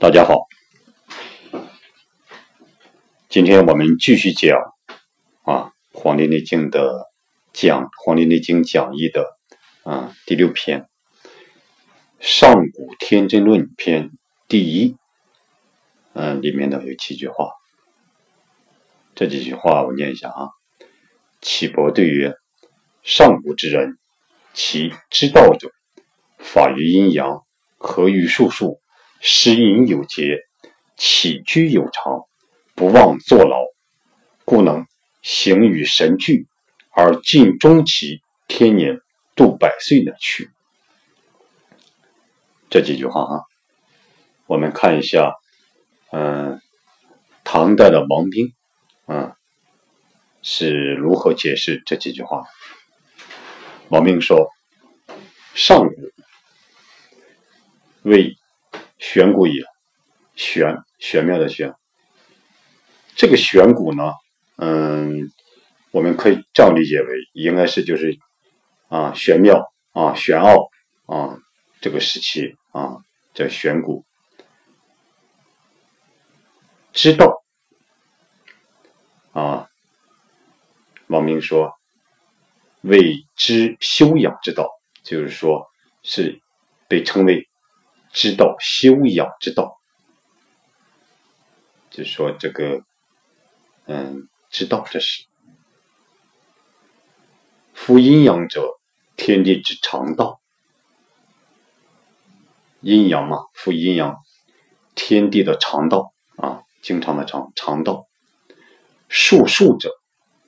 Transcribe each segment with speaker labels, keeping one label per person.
Speaker 1: 大家好，今天我们继续讲啊《黄帝内经》的讲《黄帝内经讲义》的啊第六篇《上古天真论篇》第一，嗯，里面呢有几句话，这几句话我念一下啊。岐伯对曰：“上古之人，其之道者，法于阴阳，合于术数。”食饮有节，起居有常，不忘坐牢，故能行于神俱，而尽终其天年，度百岁而去。这几句话啊，我们看一下，嗯，唐代的王冰，嗯，是如何解释这几句话？王冰说：“上古为。”玄古也，玄玄妙的玄。这个玄古呢，嗯，我们可以这样理解为，应该是就是啊玄妙啊玄奥啊这个时期啊叫玄古。知道啊，王明说，为之修养之道，就是说是被称为。知道修养之道，就说这个，嗯，知道这是。夫阴阳者，天地之常道。阴阳嘛，夫阴阳，天地的常道啊，经常的常常道。术数者，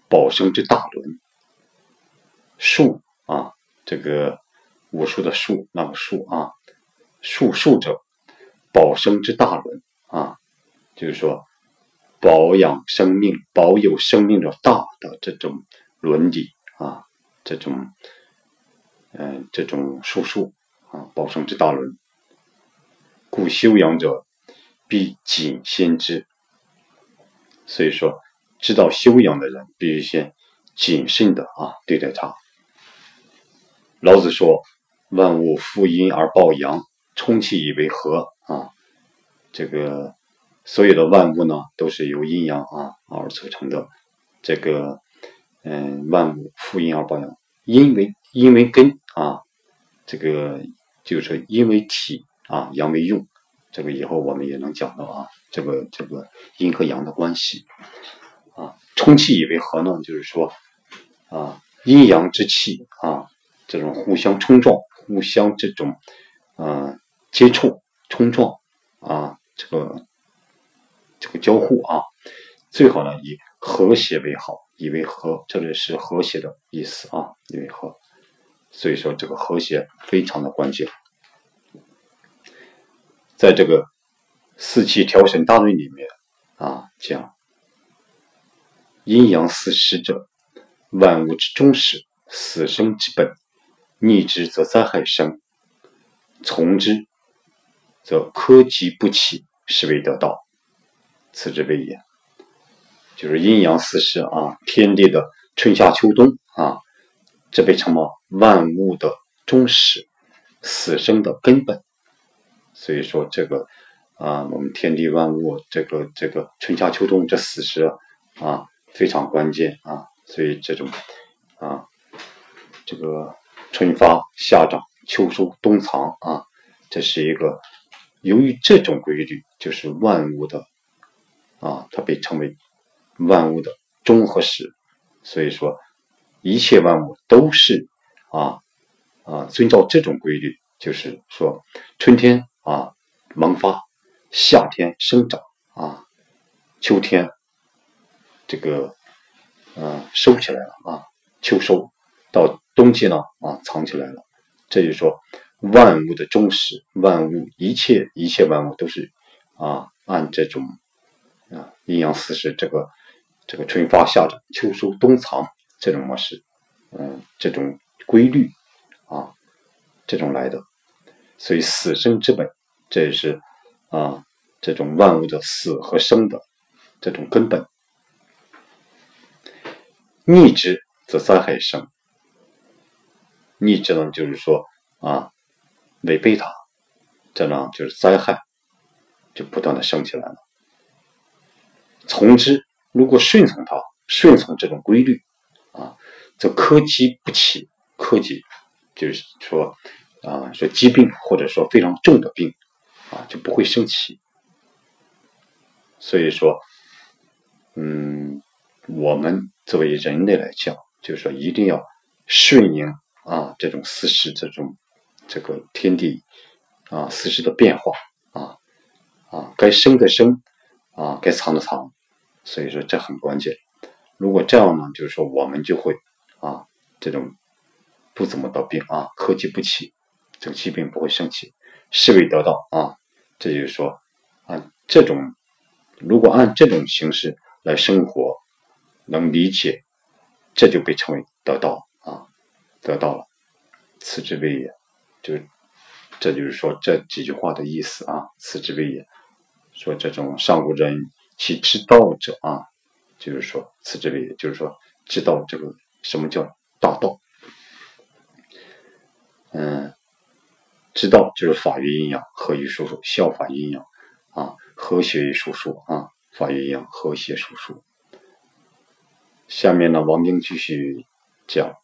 Speaker 1: 保生之大伦。术啊，这个武术的术，那个术啊。术数者，保生之大伦啊，就是说保养生命、保有生命的大的这种伦理啊，这种嗯，这种术数啊，保生之大伦。故修养者必谨先知，所以说知道修养的人必须先谨慎的啊对待他。老子说：“万物负阴而抱阳。”充气以为和啊，这个所有的万物呢，都是由阴阳啊而组成的。这个嗯，万物负阴而抱阳，阴为阴为根啊，这个就是说阴为体啊，阳为用。这个以后我们也能讲到啊，这个这个阴和阳的关系啊。充气以为和呢，就是说啊，阴阳之气啊，这种互相冲撞，互相这种啊。接触、冲撞啊，这个这个交互啊，最好呢以和谐为好，以为和，这里是和谐的意思啊，以为和，所以说这个和谐非常的关键。在这个四气调神大论里面啊，讲阴阳四时者，万物之终始，死生之本，逆之则灾害生，从之。则科及不起，是为得道，此之谓也。就是阴阳四时啊，天地的春夏秋冬啊，这被称为万物的终始，死生的根本。所以说这个啊，我们天地万物这个这个春夏秋冬这四时啊，非常关键啊。所以这种啊，这个春发、夏长、秋收、冬藏啊，这是一个。由于这种规律就是万物的啊，它被称为万物的终和始，所以说一切万物都是啊啊遵照这种规律，就是说春天啊萌发，夏天生长啊，秋天这个嗯收起来了啊，秋收到冬季呢啊藏起来了，这就说。万物的终始，万物一切一切万物都是啊，按这种啊阴阳四时这个这个春发夏长秋收冬藏这种模式，嗯，这种规律啊，这种来的，所以死生之本，这也是啊这种万物的死和生的这种根本。逆之则灾害生，逆之呢，就是说啊。违背它，这呢就是灾害就不断的升起来了。从之，如果顺从它，顺从这种规律，啊，则科疾不起。科疾就是说，啊，说疾病或者说非常重的病，啊，就不会生起。所以说，嗯，我们作为人类来讲，就是说一定要顺应啊这种四时这种这个天地啊四时的变化啊啊该生的生啊该藏的藏，所以说这很关键。如果这样呢，就是说我们就会啊这种不怎么得病啊科技不起，这个疾病不会生起，是未得到啊，这就是说啊这种。如果按这种形式来生活，能理解，这就被称为得道啊，得到了，此之谓也。就这就是说这几句话的意思啊，此之谓也。说这种上古人其知道者啊，就是说此之谓也，就是说知道这个什么叫大道。嗯，知道就是法于阴阳，合于术数，效法阴阳啊。和谐于术数啊，法于阴阳和谐术数。下面呢，王冰继续讲，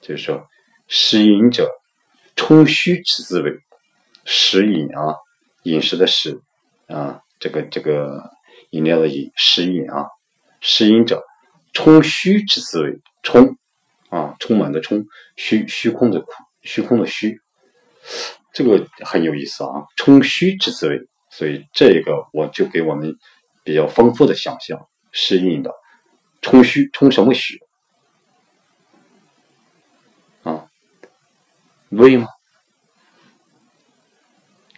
Speaker 1: 就是说，食饮者，充虚之滋味。食饮啊，饮食的食啊，这个这个饮料的饮，食饮啊，食饮者，充虚之滋味。充啊，充满的充，虚虚空的空虚空的虚，这个很有意思啊，充虚之滋味。所以这个我就给我们比较丰富的想象，适应的充虚，充什么虚胃吗？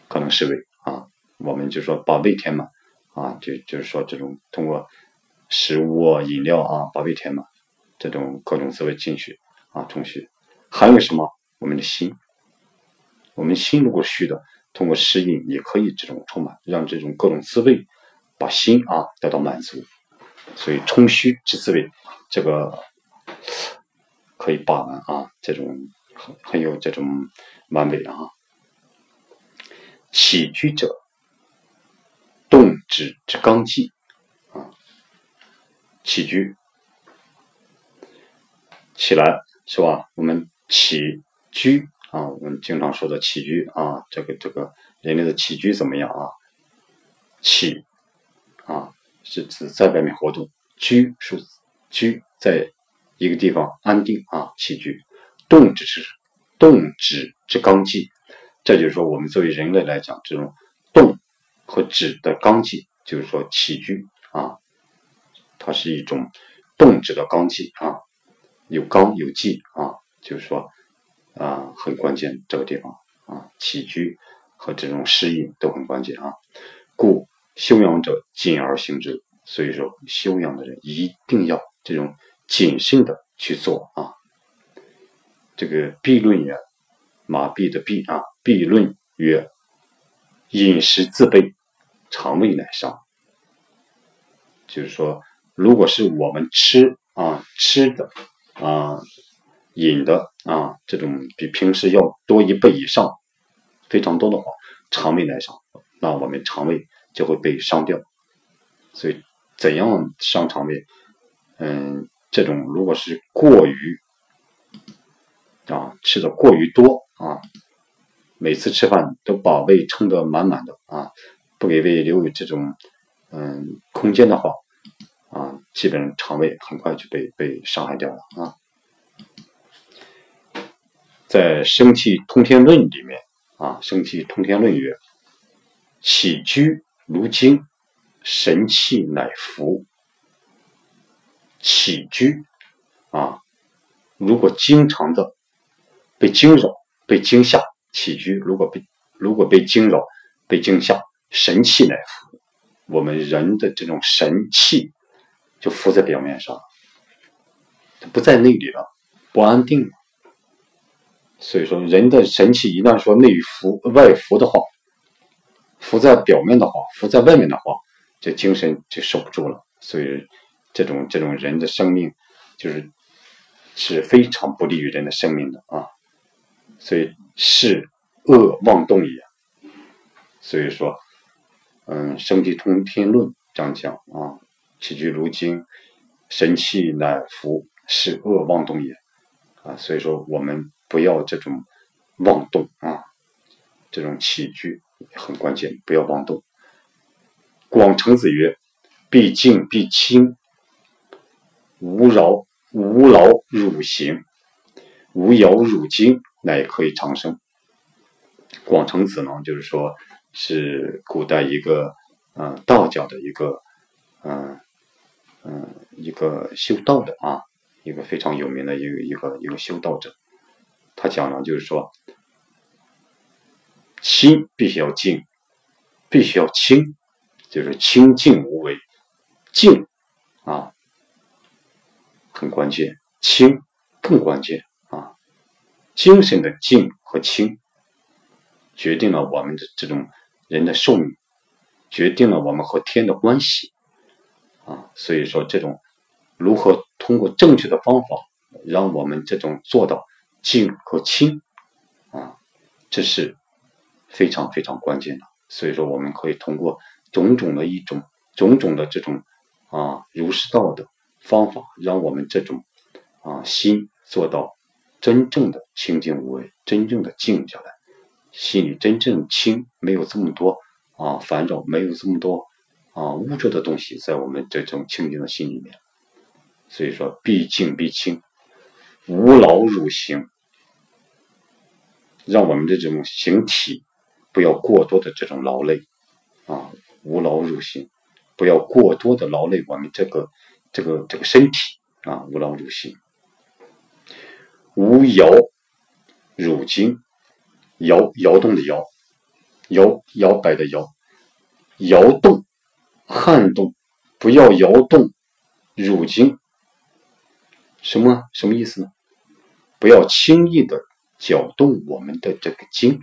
Speaker 1: 可能是胃啊。我们就说把胃填满啊，就就是说这种通过食物、饮料啊把胃填满，这种各种滋味进去啊，充虚。还有什么？我们的心，我们心如果虚的。通过适应也可以这种充满，让这种各种滋味把心啊得到满足，所以充虚之滋味，这个可以把玩啊，这种很很有这种完美啊。起居者，动止之刚纪啊，起居起来是吧？我们起居。啊，我们经常说的起居啊，这个这个人类的起居怎么样啊？起啊是指在外面活动，居是居在一个地方安定啊。起居动止之动止之纲纪，这就是说我们作为人类来讲，这种动和止的纲纪，就是说起居啊，它是一种动止的纲纪啊，有纲有纪啊，就是说。啊，很关键这个地方啊，起居和这种适应都很关键啊。故修养者谨而行之，所以说修养的人一定要这种谨慎的去做啊。这个弊论曰：马痹的弊啊，弊论曰：饮食自卑，肠胃乃伤。就是说，如果是我们吃啊吃的啊。饮的啊，这种比平时要多一倍以上，非常多的话，肠胃乃伤，那我们肠胃就会被伤掉。所以，怎样伤肠胃？嗯，这种如果是过于啊吃的过于多啊，每次吃饭都把胃撑得满满的啊，不给胃留有这种嗯空间的话啊，基本上肠胃很快就被被伤害掉了啊。在《生气通天论》里面啊，《生气通天论》曰：“起居如惊，神气乃服。”起居啊，如果经常的被惊扰、被惊吓，起居如果被如果被惊扰、被惊吓，神气乃服。我们人的这种神气就浮在表面上，它不在内里了，不安定了。所以说，人的神气一旦说内浮外浮的话，浮在表面的话，浮在外面的话，这精神就受不住了。所以，这种这种人的生命，就是是非常不利于人的生命的啊。所以，是恶妄动也。所以说，嗯，《生地通天论》这样讲啊，起居如经，神气乃服，是恶妄动也啊。所以说，我们不要这种妄动啊，这种起居很关键，不要妄动。广成子曰：“必静必清，无扰无劳汝行，无扰汝精，那也可以长生。”广成子呢，就是说是古代一个嗯道教的一个嗯嗯一个修道的啊，一个非常有名的一个一个一个修道者。他讲呢，就是说心必须要静，必须要清，就是清净无为，静啊很关键，清更关键，精神的静和清。决定了我们的这种人的寿命，决定了我们和天的关系，啊，所以说这种如何通过正确的方法，让我们这种做到静和清，啊，这是非常非常关键的。所以说，我们可以通过种种的一种种种的这种啊儒释道的方法，让我们这种啊心做到真正的清净无为，真正的静下来。心里真正清，没有这么多啊烦扰，没有这么多啊污浊的东西在我们这种清净的心里面。所以说，必静必清，无劳入行，让我们的这种形体不要过多的这种劳累啊，无劳入行，不要过多的劳累我们这个这个这个身体啊，无劳入行，无摇入经。摇摇动的摇，摇摇摆的摇，摇动撼动，不要摇动乳经。什么什么意思呢？不要轻易的搅动我们的这个经，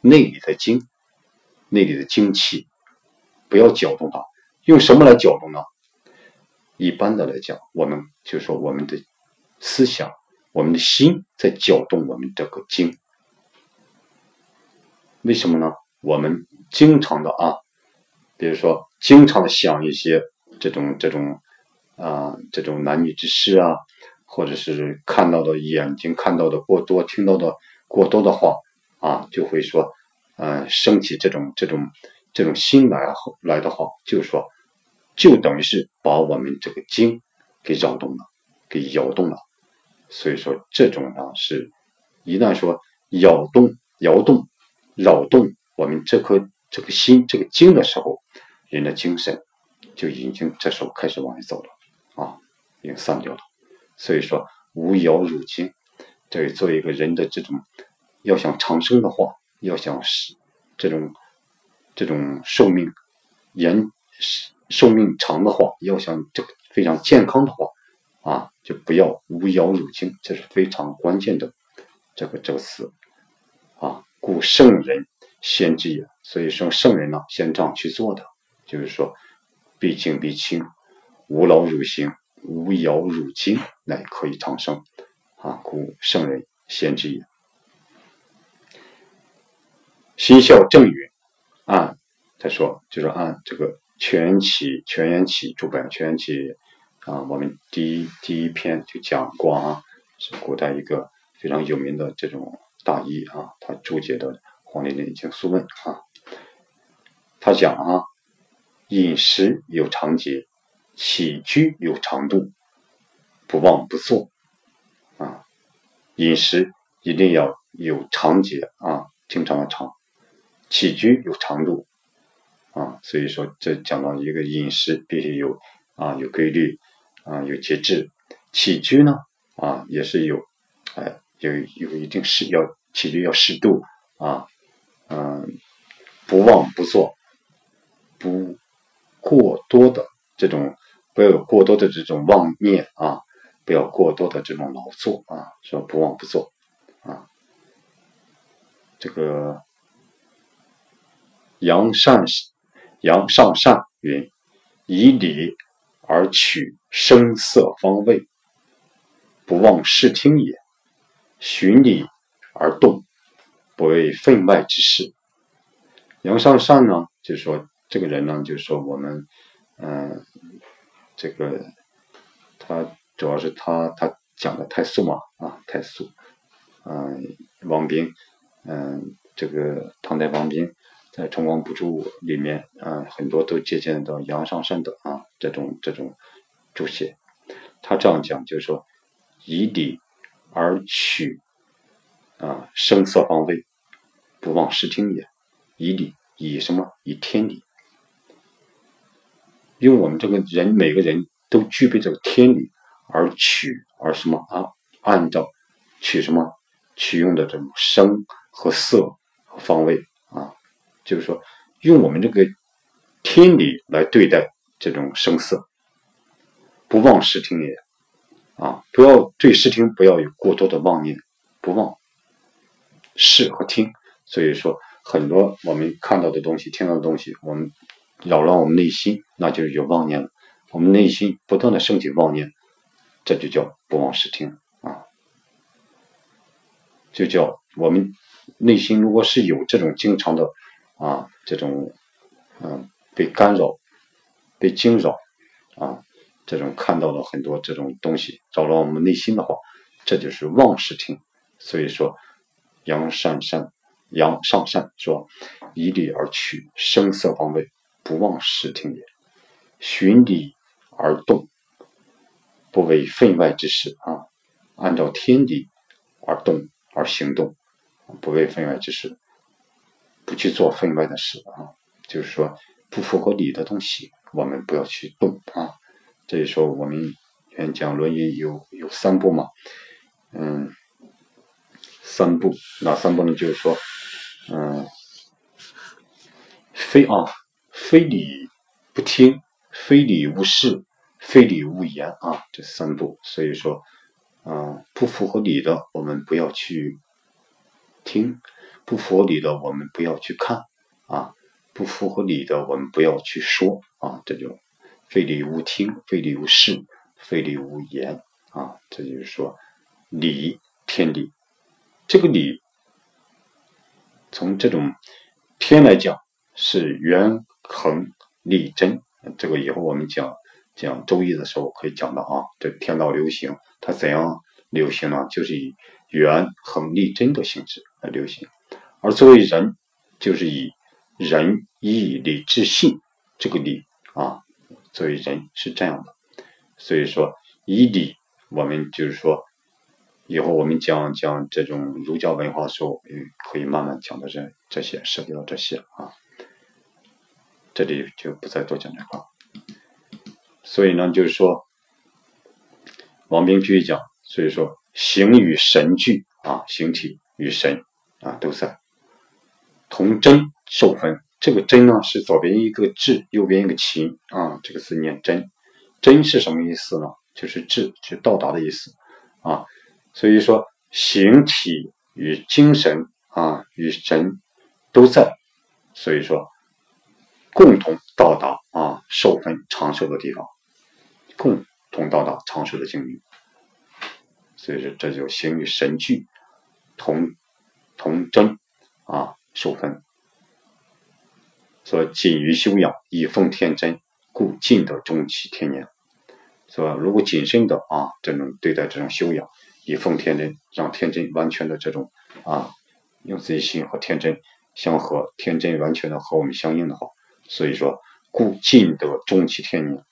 Speaker 1: 内里的经，内里的精气，不要搅动它。用什么来搅动呢？一般的来讲，我们就说我们的思想，我们的心在搅动我们这个经。为什么呢？我们经常的啊，比如说经常的想一些这种这种啊这种男女之事啊，或者是看到的眼睛看到的过多，听到的过多的话啊，就会说，嗯，升起这种这种这种心来来的话，就是说，就等于是把我们这个经给扰动了，给摇动了。所以说，这种呢是，一旦说摇动摇动。扰动我们这颗这个心这个经的时候，人的精神就已经这时候开始往外走了啊，已经散掉了。所以说无摇入精，这作为一个人的这种要想长生的话，要想是这种这种寿命延寿命长的话，要想这个非常健康的话啊，就不要无摇入经，这是非常关键的这个这个词啊。故圣人先知也，所以说圣人呢，先这样去做的，就是说，必敬必清，无劳汝行，无摇汝精，乃可以长生。啊，故圣人先知也。心孝正允，按他说，就是按这个全起全元起注本全元起啊，我们第一第一篇就讲过啊，是古代一个非常有名的这种。大医啊，他注解的《黄帝内经素问》啊，他讲啊，饮食有常节，起居有常度，不忘不作啊。饮食一定要有常节啊，经常的常；起居有常度啊。所以说，这讲到一个饮食必须有啊，有规律啊，有节制；起居呢啊，也是有哎，有有一定是要。起居要适度啊，嗯，不忘不做，不过多的这种，不要有过多的这种妄念啊，不要过多的这种劳作啊，说不忘不做啊。这个阳善阳上善云：以礼而取声色方位，不忘视听也。循理。而动，不为分外之事。杨尚善呢，就是说这个人呢，就是说我们，嗯，这个他主要是他他讲的太素嘛，啊，太素。嗯，王斌，嗯，这个唐代王斌在《崇光补注》里面，啊，很多都借鉴到杨尚善的啊这种这种注解。他这样讲，就是说，以理而取，啊，声色方位，不忘视听也。以理，以什么？以天理。因为我们这个人，每个人都具备这个天理，而取而什么啊？按照取什么？取用的这种声和色和方位，就是说，用我们这个天理来对待这种声色，不忘视听也啊！不要对视听不要有过多的妄念，不忘视和听。所以说，很多我们看到的东西、听到的东西，我们扰乱我们内心，那就是有妄念了。我们内心不断的升起妄念，这就叫不忘视听啊。就叫我们内心，如果是有这种经常的啊，这种嗯被干扰、被惊扰啊，这种看到了很多这种东西扰乱我们内心的话，这就是妄视听。所以说，杨善善、杨上善说：“以理而取，声色方位，不妄视听也。循理而动，不为分外之事啊，按照天理而动。”而行动，不为分外之事，不去做分外的事啊，就是说不符合理的东西，我们不要去动啊。这里说我们原讲《论语》有有三步嘛，嗯，三步哪三步呢？就是说，嗯，非啊，非礼不听，非礼勿视，非礼勿言啊，这三步。所以说。啊，不符合理的，我们不要去听；不符合理的，我们不要去看。啊，不符合理的，我们不要去说。啊，这就非礼勿听，非礼勿视，非礼勿言。啊，这就是说理天理。这个理，从这种天来讲是圆恒立真。这个以后我们讲讲周易的时候可以讲到啊，这天道流行。它怎样流行呢？就是以圆恒立真的性质来流行，而作为人，就是以仁义礼智信这个礼啊，作为人是这样的。所以说，以礼，我们就是说，以后我们讲讲这种儒家文化的时候，嗯，可以慢慢讲到这这些，涉及到这些啊。这里就不再多讲这个。所以呢，就是说。王冰继续讲，所以说形与神俱啊，形体与神啊都在同真受分。这个真呢是左边一个至，右边一个勤啊，这个字念真。真是什么意思呢？就是至，就到达的意思啊。所以说形体与精神啊与神都在，所以说共同到达啊受分长寿的地方，共。同到达长寿的境遇，所以说这就形与神俱，同同真啊受分。说谨于修养，以奉天真，故尽得终其天年。说如果谨慎的啊这种对待这种修养，以奉天真，让天真完全的这种啊用自己心和天真相合，天真完全的和我们相应的话，所以说故尽得终其天年。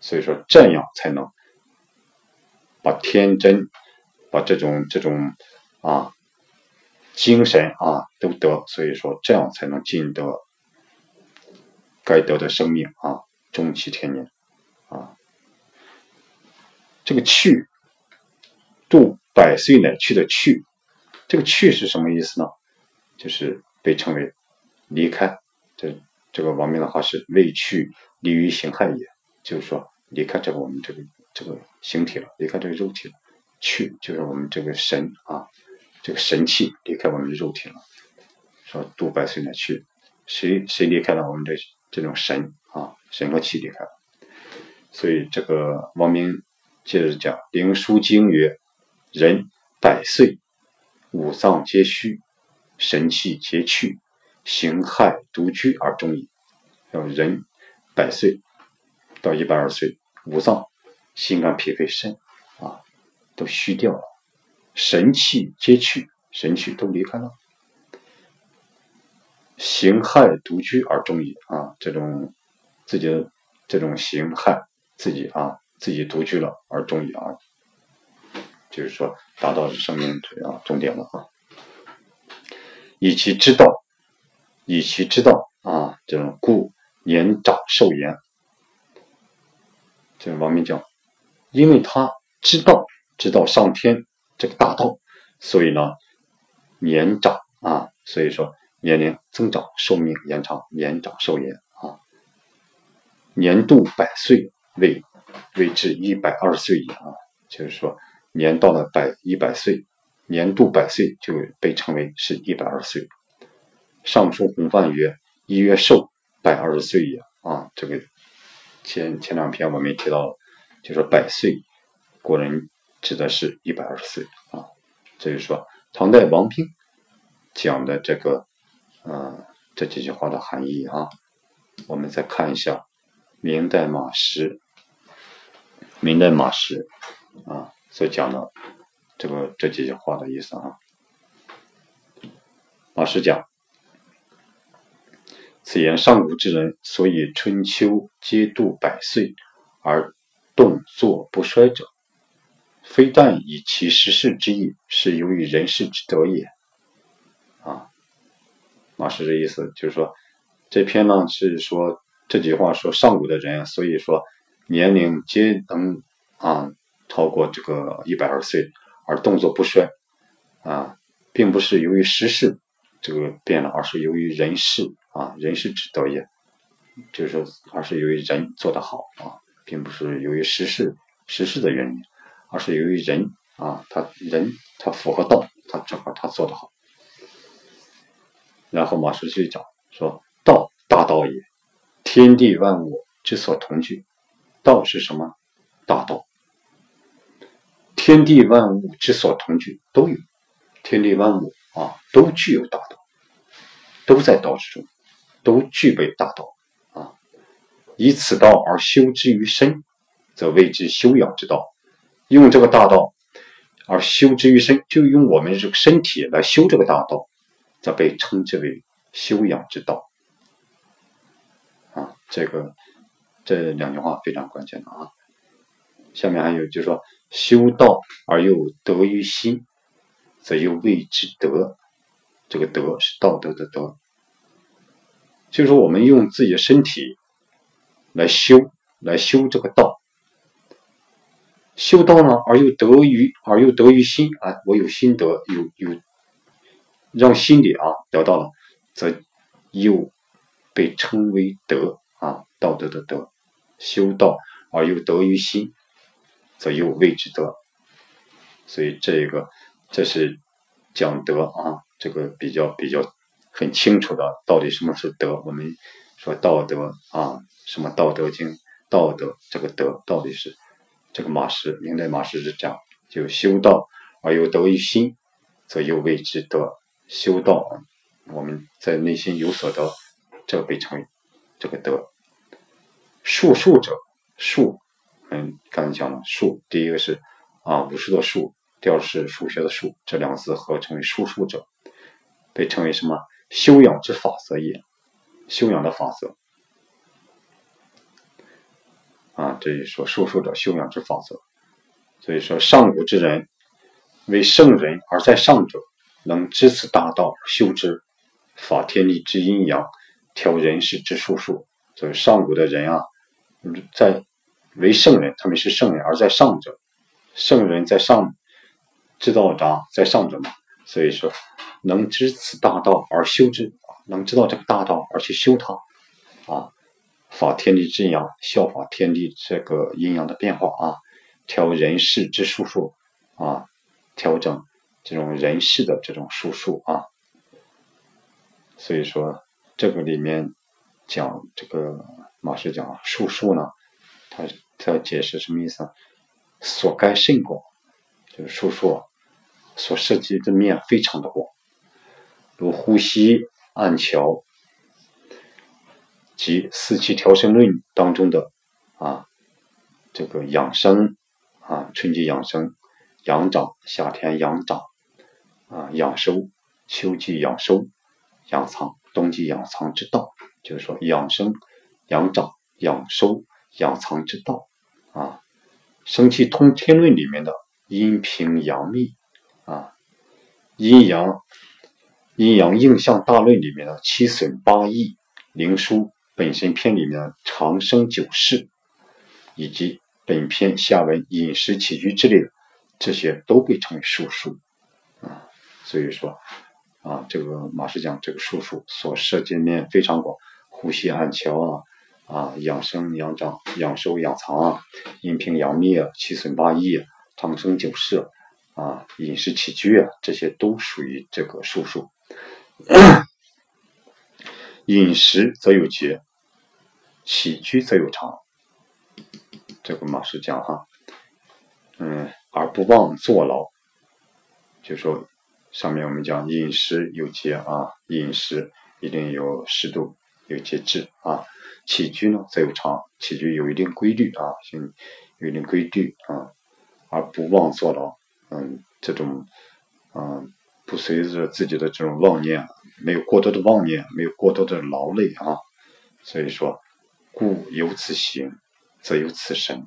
Speaker 1: 所以说，这样才能把天真、把这种这种啊精神啊都得。所以说，这样才能尽得该得的生命啊，终其天年啊。这个去度百岁乃去的去，这个去是什么意思呢？就是被称为离开。这这个王明的话是未去离于形骸也，就是说。离开这个我们这个这个形体了，离开这个肉体了，去就是我们这个神啊，这个神气离开我们的肉体了。说度百岁乃去，谁谁离开了我们这这种神啊，神和气离开了。所以这个王明接着讲，《灵枢经》曰：“人百岁，五脏皆虚，神气皆去，形骸独居而终矣。”要人百岁到一百二十岁，五脏、心肝脾肺肾啊都虚掉了，神气皆去，神气都离开了，形害独居而终矣啊！这种自己的这种形害自己啊自己独居了而终矣啊，就是说达到生命啊终点了啊，以其知道。以其知道啊，这种故年长寿延。这个王明讲，因为他知道知道上天这个大道，所以呢年长啊，所以说年龄增长，寿命延长，年长寿延啊。年度百岁为为至一百二十岁矣啊，就是说年到了百一百岁，年度百岁就被称为是一百二十岁。上书洪范曰：“一曰寿，百二十岁也。”啊，这个前前两篇我们也提到了，就是百岁，古人指的是一百二十岁啊。这就是说，唐代王冰讲的这个，呃，这几句话的含义啊。我们再看一下明代马识，明代马识啊所讲的这个这几句话的意思啊。马识讲。此言上古之人，所以春秋皆度百岁而动作不衰者，非但以其实事之意，是由于人事之德也。啊，马师这意思就是说，这篇呢是说这句话说上古的人，所以说年龄皆能啊超过这个一百二十岁而动作不衰啊，并不是由于时事这个变了，而是由于人事。啊，人事之德也，就是说，而是由于人做得好啊，并不是由于时事时事的原因，而是由于人啊，他人他符合道，他正好他做得好。然后马师就讲说：“道大道也，天地万物之所同居。道是什么？大道。天地万物之所同居都有，天地万物啊，都具有大道，都在道之中。”都具备大道啊！以此道而修之于身，则谓之修养之道。用这个大道而修之于身，就用我们这个身体来修这个大道，则被称之为修养之道。啊，这个这两句话非常关键的啊。下面还有就是说，修道而又得于心，则又谓之德。这个德是道德的德。就是说，我们用自己的身体来修，来修这个道，修道呢，而又得于，而又得于心啊，我有心得，有有让心里啊得到了，则又被称为德啊，道德的德。修道而又得于心，则又谓之德。所以这个，这是讲德啊，这个比较比较。很清楚的，到底什么是德？我们说道德啊，什么《道德经》？道德这个德到底是这个马氏，明代马氏是讲，就修道而又得于心，则又谓之德。修道，我们在内心有所得，这个被称为这个德。术数者，术，嗯，刚才讲了术，第一个是啊武术的术，第二是数学的数，这两个字合称为术数者，被称为什么？修养之法则也，修养的法则啊，这里说术数者修养之法则。所以说，上古之人为圣人而在上者，能知此大道修之，法天地之阴阳，调人事之术数。所以上古的人啊，在为圣人，他们是圣人而在上者，圣人在上，知道章在上者嘛。所以说。能知此大道而修之，能知道这个大道而去修它，啊，法天地之阳，效法天地这个阴阳的变化啊，调人事之术数啊，调整这种人事的这种术数啊。所以说这个里面讲这个马师讲术数呢，他他解释什么意思？所该甚广，就是术数所涉及的面非常的广。如呼吸、按桥、及四气调神论当中的啊这个养生啊春季养生、养长、夏天养长啊养收、秋季养收、养藏、冬季养藏之道，就是说养生、养长、养收、养藏之道啊。生气通天论里面的阴平阳秘啊，阴阳阴阳应象大论里面的七损八益，灵枢本身篇里面长生久世，以及本篇下文饮食起居之类的，这些都被称为术数啊。所以说啊，这个马师讲这个术数所涉及面非常广，呼吸按桥啊。啊，养生、养长、养收、养藏啊，阴平阳秘啊，七损八益啊，长生久世啊，饮食起居啊，这些都属于这个术数。饮食则有节，起居则有常。这个马师讲哈，嗯，而不忘坐牢，就说上面我们讲饮食有节啊，饮食一定有适度，有节制啊。起居呢则有常，起居有一定规律啊，行有一定规律啊，而不妄坐牢，嗯，这种，嗯，不随着自己的这种妄念，没有过多的妄念，没有过多的劳累啊，所以说，故有此行，则有此神，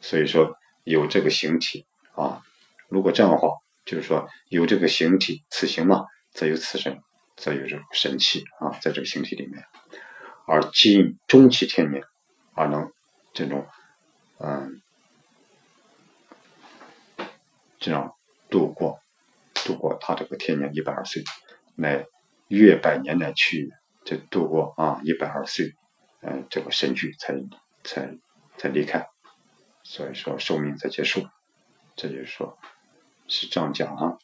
Speaker 1: 所以说有这个形体啊，如果这样的话，就是说有这个形体，此行嘛，则有此神，则有这种神气啊，在这个形体里面。而今终其天年，而能这种，嗯，这样度过。度过他这个天年一百二岁，乃越百年乃去，这度过啊一百二岁，嗯，这个神距才才才离开，所以说寿命才结束，这就是说，是这样讲啊。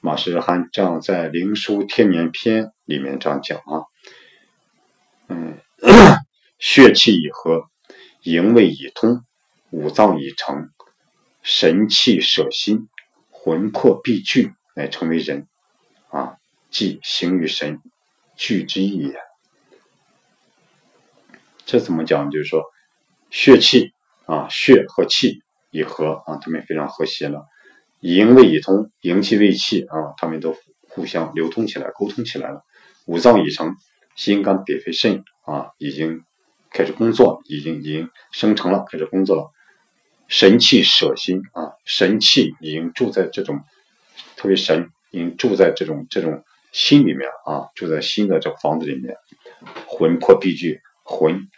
Speaker 1: 马师涵这样在《灵枢天年篇》里面这样讲啊。嗯，血气已和，营卫已通，五脏已成，神气舍心，魂魄必聚，乃成为人。啊，即形与神聚之意也。这怎么讲？就是说，血气啊，血和气已和啊，他们非常和谐了。营卫已通，营气、卫气啊，他们都互相流通起来，沟通起来了。五脏已成。心肝脾肺肾啊，已经开始工作，已经已经生成了，开始工作了。神气舍心啊，神气已经住在这种，特别神已经住在这种这种心里面啊，住在心的这个房子里面。魂魄必具，魂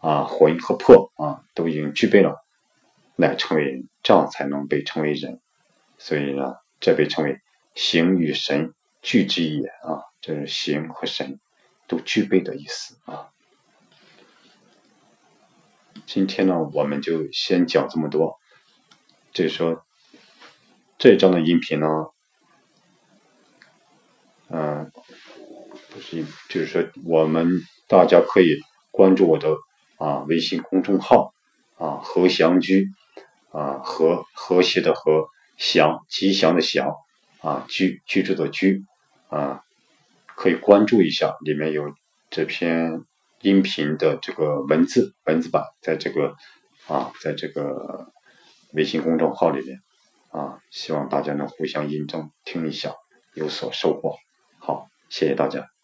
Speaker 1: 啊，魂和魄啊，都已经具备了，乃成为人，这样才能被称为人。所以呢，这被称为形与神俱之也啊，这是形和神。都具备的意思啊！今天呢，我们就先讲这么多。就是说，这张的音频呢，嗯，不是，就是说，我们大家可以关注我的啊微信公众号啊和祥居啊和和谐的和祥吉祥的祥啊居居住的居啊。可以关注一下，里面有这篇音频的这个文字文字版，在这个啊，在这个微信公众号里面啊，希望大家能互相印证听一下，有所收获。好，谢谢大家。